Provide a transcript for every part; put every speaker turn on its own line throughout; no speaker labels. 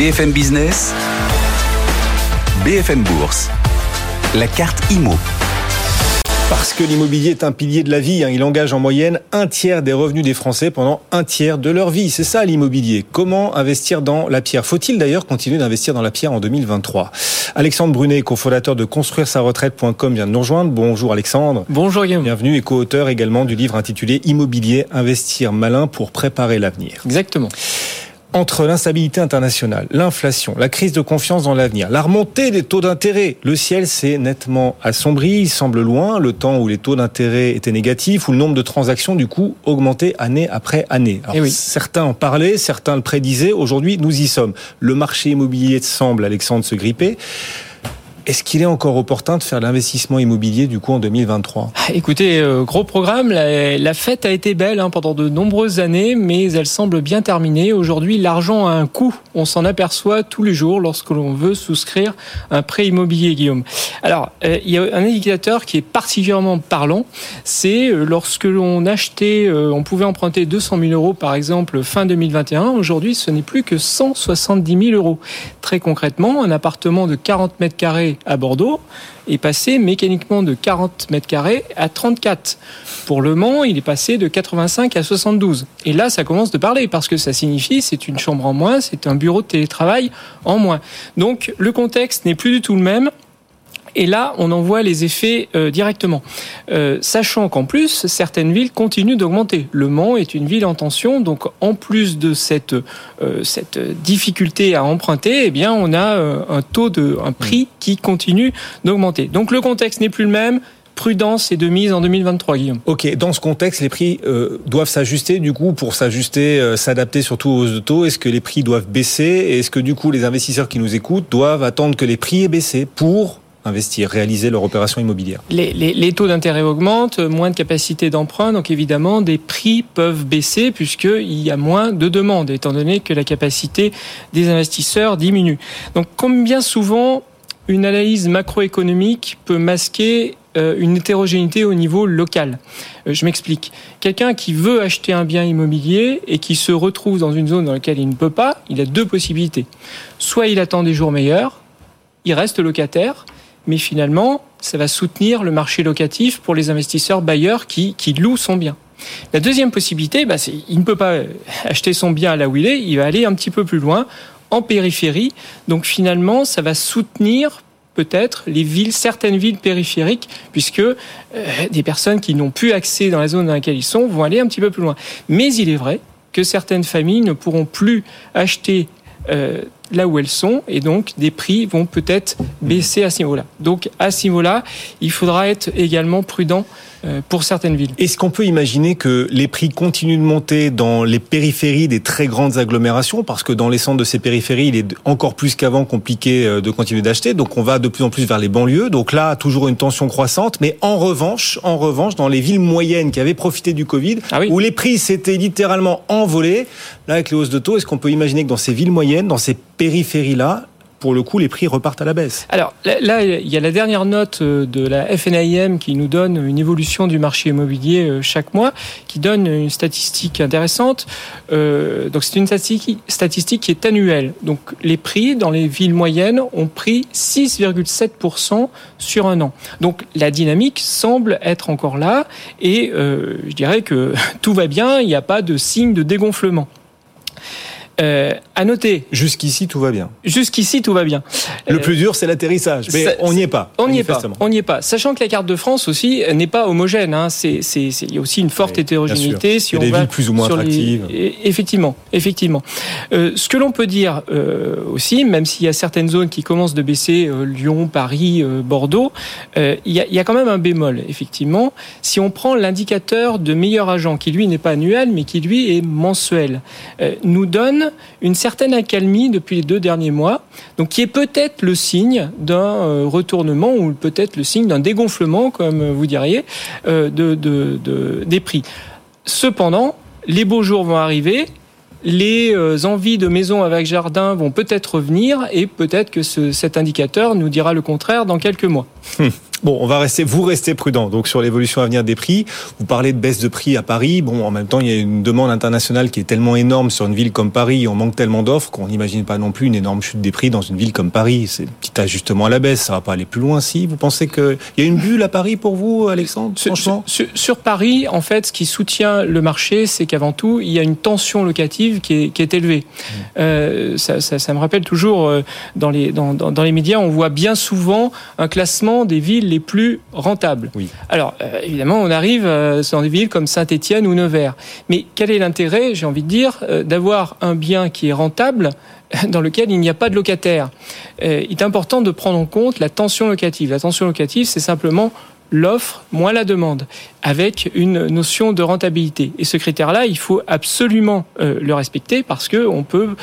BFM Business, BFM Bourse, la carte IMO.
Parce que l'immobilier est un pilier de la vie, hein. il engage en moyenne un tiers des revenus des Français pendant un tiers de leur vie. C'est ça l'immobilier. Comment investir dans la pierre? Faut-il d'ailleurs continuer d'investir dans la pierre en 2023 Alexandre Brunet, cofondateur de construire sa retraite.com vient de nous rejoindre. Bonjour Alexandre.
Bonjour Guillaume.
Bienvenue et co-auteur également du livre intitulé Immobilier, investir malin pour préparer l'avenir.
Exactement
entre l'instabilité internationale, l'inflation, la crise de confiance dans l'avenir, la remontée des taux d'intérêt, le ciel s'est nettement assombri, il semble loin, le temps où les taux d'intérêt étaient négatifs, où le nombre de transactions du coup augmentait année après année.
Alors, oui.
Certains en parlaient, certains le prédisaient, aujourd'hui nous y sommes. Le marché immobilier semble, Alexandre, se gripper. Est-ce qu'il est encore opportun de faire l'investissement immobilier du coup en 2023
Écoutez, euh, gros programme. La, fête a été belle hein, pendant de nombreuses années, mais elle semble bien terminée. Aujourd'hui, l'argent a un coût. On s'en aperçoit tous les jours lorsque l'on veut souscrire un prêt immobilier, Guillaume. Alors, euh, il y a un indicateur qui est particulièrement parlant. C'est euh, lorsque l'on achetait, on pouvait emprunter 200 000 euros par exemple fin 2021. Aujourd'hui, ce n'est plus que 170 000 euros. Très concrètement, un appartement de 40 mètres carrés à Bordeaux est passé mécaniquement de 40 mètres carrés à 34. Pour Le Mans, il est passé de 85 à 72. Et là, ça commence de parler parce que ça signifie c'est une chambre en moins, c'est un bureau de télétravail en moins. Donc le contexte n'est plus du tout le même. Et là, on en voit les effets euh, directement. Euh, sachant qu'en plus, certaines villes continuent d'augmenter. Le Mans est une ville en tension, donc en plus de cette, euh, cette difficulté à emprunter, eh bien, on a euh, un taux de, un prix qui continue d'augmenter. Donc le contexte n'est plus le même prudence et de mise en 2023, Guillaume.
Ok, dans ce contexte, les prix euh, doivent s'ajuster du coup pour s'ajuster, euh, s'adapter surtout aux hausses de taux. Est-ce que les prix doivent baisser? Est-ce que du coup les investisseurs qui nous écoutent doivent attendre que les prix aient baissé pour investir, réaliser leur opération immobilière
les, les, taux d'intérêt augmentent, moins de capacité d'emprunt, donc évidemment des prix peuvent baisser puisqu'il y a moins de demandes, étant donné que la capacité des investisseurs diminue. Donc comme bien souvent, une analyse macroéconomique peut masquer euh, une hétérogénéité au niveau local? Euh, je m'explique. Quelqu'un qui veut acheter un bien immobilier et qui se retrouve dans une zone dans laquelle il ne peut pas, il a deux possibilités. Soit il attend des jours meilleurs, il reste locataire, mais finalement, ça va soutenir le marché locatif pour les investisseurs bailleurs qui, louent son bien. La deuxième possibilité, bah, c'est il ne peut pas acheter son bien là où il est, il va aller un petit peu plus loin, en périphérie. Donc finalement, ça va soutenir peut-être les villes, certaines villes périphériques, puisque euh, des personnes qui n'ont plus accès dans la zone dans laquelle ils sont vont aller un petit peu plus loin. Mais il est vrai que certaines familles ne pourront plus acheter euh, là où elles sont et donc des prix vont peut-être baisser à ce niveau-là. Donc à ce niveau-là, il faudra être également prudent pour certaines villes.
Est-ce qu'on peut imaginer que les prix continuent de monter dans les périphéries des très grandes agglomérations? Parce que dans les centres de ces périphéries, il est encore plus qu'avant compliqué euh, de continuer d'acheter. Donc on va de plus en plus vers les banlieues. Donc là, toujours une tension croissante. Mais en revanche, en revanche, dans les villes moyennes qui avaient profité du Covid,
ah oui.
où les prix s'étaient littéralement envolés, là avec les hausses de taux, est-ce qu'on peut imaginer que dans ces villes moyennes, dans ces périphéries-là, pour le coup, les prix repartent à la baisse.
Alors là, il y a la dernière note euh, de la FNIM qui nous donne une évolution du marché immobilier euh, chaque mois, qui donne une statistique intéressante. Euh, donc c'est une statistique, statistique qui est annuelle. Donc les prix dans les villes moyennes ont pris 6,7% sur un an. Donc la dynamique semble être encore là et euh, je dirais que tout va bien, il n'y a pas de signe de dégonflement. Euh, à noter.
Jusqu'ici, tout va bien.
Jusqu'ici, tout va bien.
Le euh, plus dur, c'est l'atterrissage. Mais
ça,
on n'y est pas.
On n'y est pas. On n'y est pas. Sachant que la carte de France aussi n'est pas homogène. Hein. C'est, c'est, c'est, il y a aussi une forte
Oui,
hétérogénéité. Si on
des
va
villes plus ou moins
les-
attractives.
Et- Effectivement, effectivement. Euh, ce que l'on peut dire euh, aussi, même s'il y a certaines zones qui commencent de baisser, euh, Lyon, Paris, euh, Bordeaux, euh, il, y a, il y a quand même un bémol. Effectivement, si on prend l'indicateur de meilleur agent, qui lui n'est pas annuel, mais qui lui est mensuel, euh, nous donne une certaine accalmie depuis les deux derniers mois, donc qui est peut-être le signe d'un euh, retournement ou peut-être le signe d'un dégonflement, comme vous diriez, euh, de, de, de, des prix. Cependant, les beaux jours vont arriver les euh, envies de maison avec jardin vont peut-être revenir et peut-être que ce, cet indicateur nous dira le contraire dans quelques mois.
Bon, on va rester, vous restez prudent. Donc sur l'évolution à venir des prix, vous parlez de baisse de prix à Paris. Bon, en même temps, il y a une demande internationale qui est tellement énorme sur une ville comme Paris. On manque tellement d'offres qu'on n'imagine pas non plus une énorme chute des prix dans une ville comme Paris. C'est un petit ajustement à la baisse. Ça va pas aller plus loin. Si? Vous pensez qu'il y a une bulle à Paris pour vous, Alexandre Franchement,
sur, sur, sur, Paris, en fait, ce qui soutient le marché, c'est qu'avant tout, il y a une tension locative qui est, qui est élevée. Mmh. Euh, ça, ça, ça, me rappelle toujours euh, dans les dans, dans, dans les médias, on voit bien souvent un classement des villes les plus rentables.
Oui.
Alors, euh, évidemment, on arrive euh, dans des villes comme Saint-Étienne ou Nevers. Mais quel est l'intérêt, j'ai envie de dire, euh, d'avoir un bien qui est rentable dans lequel il n'y a pas de locataire? Euh, Il est important de prendre en compte la tension locative. La tension locative, c'est simplement l'offre moins la demande, avec une notion de rentabilité. Et ce critère-là, il faut absolument euh, le respecter parce que on peut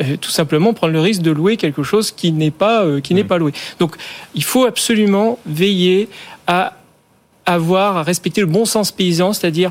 euh, tout simplement prendre le risque de louer quelque chose qui n'est pas euh, qui n'est pas loué. Donc, il faut absolument veiller à avoir à respecter le bon sens paysan, c'est-à-dire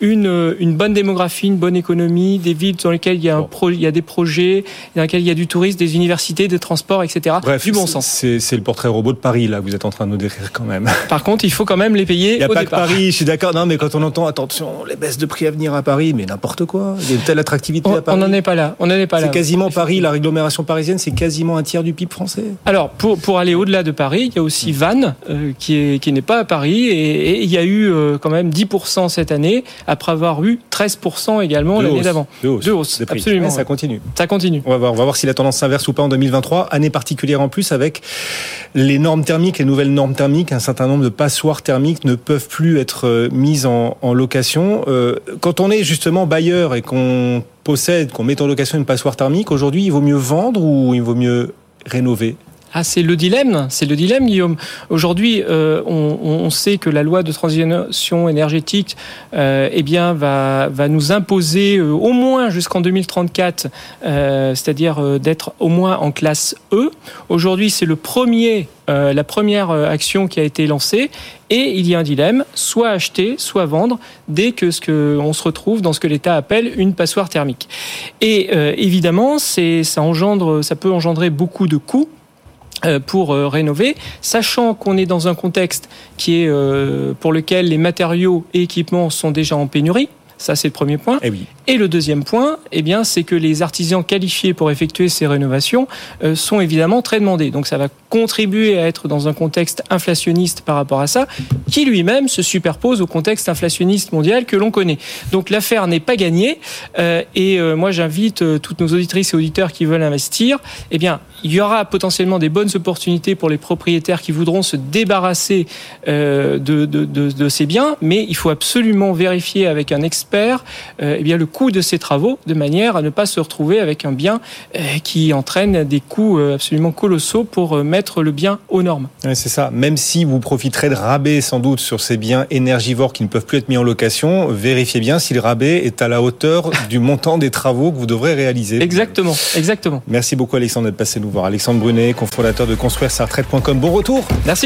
une, une, bonne démographie, une bonne économie, des villes dans lesquelles il y a, un pro, il y a des projets, dans lesquelles il y a du tourisme, des universités, des transports, etc.
Bref,
du bon sens.
C'est le portrait robot de Paris, là, que vous êtes en train de nous décrire quand même.
Par contre, il faut quand même les payer.
Il n'y a
au
pas
départ.
que Paris, je suis d'accord. Non, mais quand on entend, attention, les baisses de prix à venir à Paris, mais n'importe quoi. Il y a une telle attractivité
on,
à Paris.
On n'en est pas là. On n'en est pas là.
C'est quasiment Paris, la l'agglomération parisienne, c'est quasiment un tiers du PIB français.
Alors, pour, pour aller au-delà de Paris, il y a aussi Vannes, euh, qui n'est qui pas à Paris, et, et, il y a eu euh, quand même 10% cette année, après avoir eu 13% également l'année d'avant.
De hausse.
De hausse, absolument.
Ouais, ça continue.
Ça continue.
On va voir, on va voir si la tendance s'inverse ou pas en 2023. Année particulière en plus avec les normes thermiques, les nouvelles normes thermiques. Un certain nombre de passoires thermiques ne peuvent plus être mises en, en location. Euh, quand on est justement bailleur et qu'on possède, qu'on met en location une passoire thermique, aujourd'hui, il vaut mieux vendre ou il vaut mieux rénover?
Ah, c'est le dilemme, c'est le dilemme, Guillaume. Aujourd'hui, euh, on, sait que la loi de transition énergétique, euh, eh bien, va, nous imposer euh, au moins jusqu'en 2034, euh, c'est-à-dire d'être au moins en classe E. Aujourd'hui, c'est le premier, la première action qui a été lancée, et il y a un dilemme soit acheter, soit vendre, dès que ce que on se retrouve dans ce que l'État appelle une passoire thermique. Et évidemment, ça engendre, ça peut engendrer beaucoup de coûts pour euh, rénover, sachant qu'on est dans un contexte qui est euh, pour lequel les matériaux et équipements sont déjà en pénurie. Ça, c'est le premier point.
Et, oui.
et le deuxième point, eh bien, c'est que les artisans qualifiés pour effectuer ces rénovations euh, sont évidemment très demandés. Donc, ça va contribuer à être dans un contexte inflationniste par rapport à ça, qui lui-même se superpose au contexte inflationniste mondial que l'on connaît. Donc, l'affaire n'est pas gagnée. Euh, et euh, moi, j'invite toutes nos auditrices et auditeurs qui veulent investir. Eh bien, il y aura potentiellement des bonnes opportunités pour les propriétaires qui voudront se débarrasser de, de, de, de ces biens, mais il faut absolument vérifier avec un expert euh, eh bien, le coût de ces travaux de manière à ne pas se retrouver avec un bien euh, qui entraîne des coûts euh, absolument colossaux pour mettre le bien aux normes.
C'est ça. Même si vous profiterez de rabais sans doute sur ces biens énergivores qui ne peuvent plus être mis en location, vérifiez bien si le rabais est à la hauteur du montant des travaux que vous devrez réaliser.
Exactement, exactement.
Merci beaucoup Alexandre d'être passé nous voir. Alexandre Brunet, cofondateur de construire sa retraite.com. Bon retour.
Merci.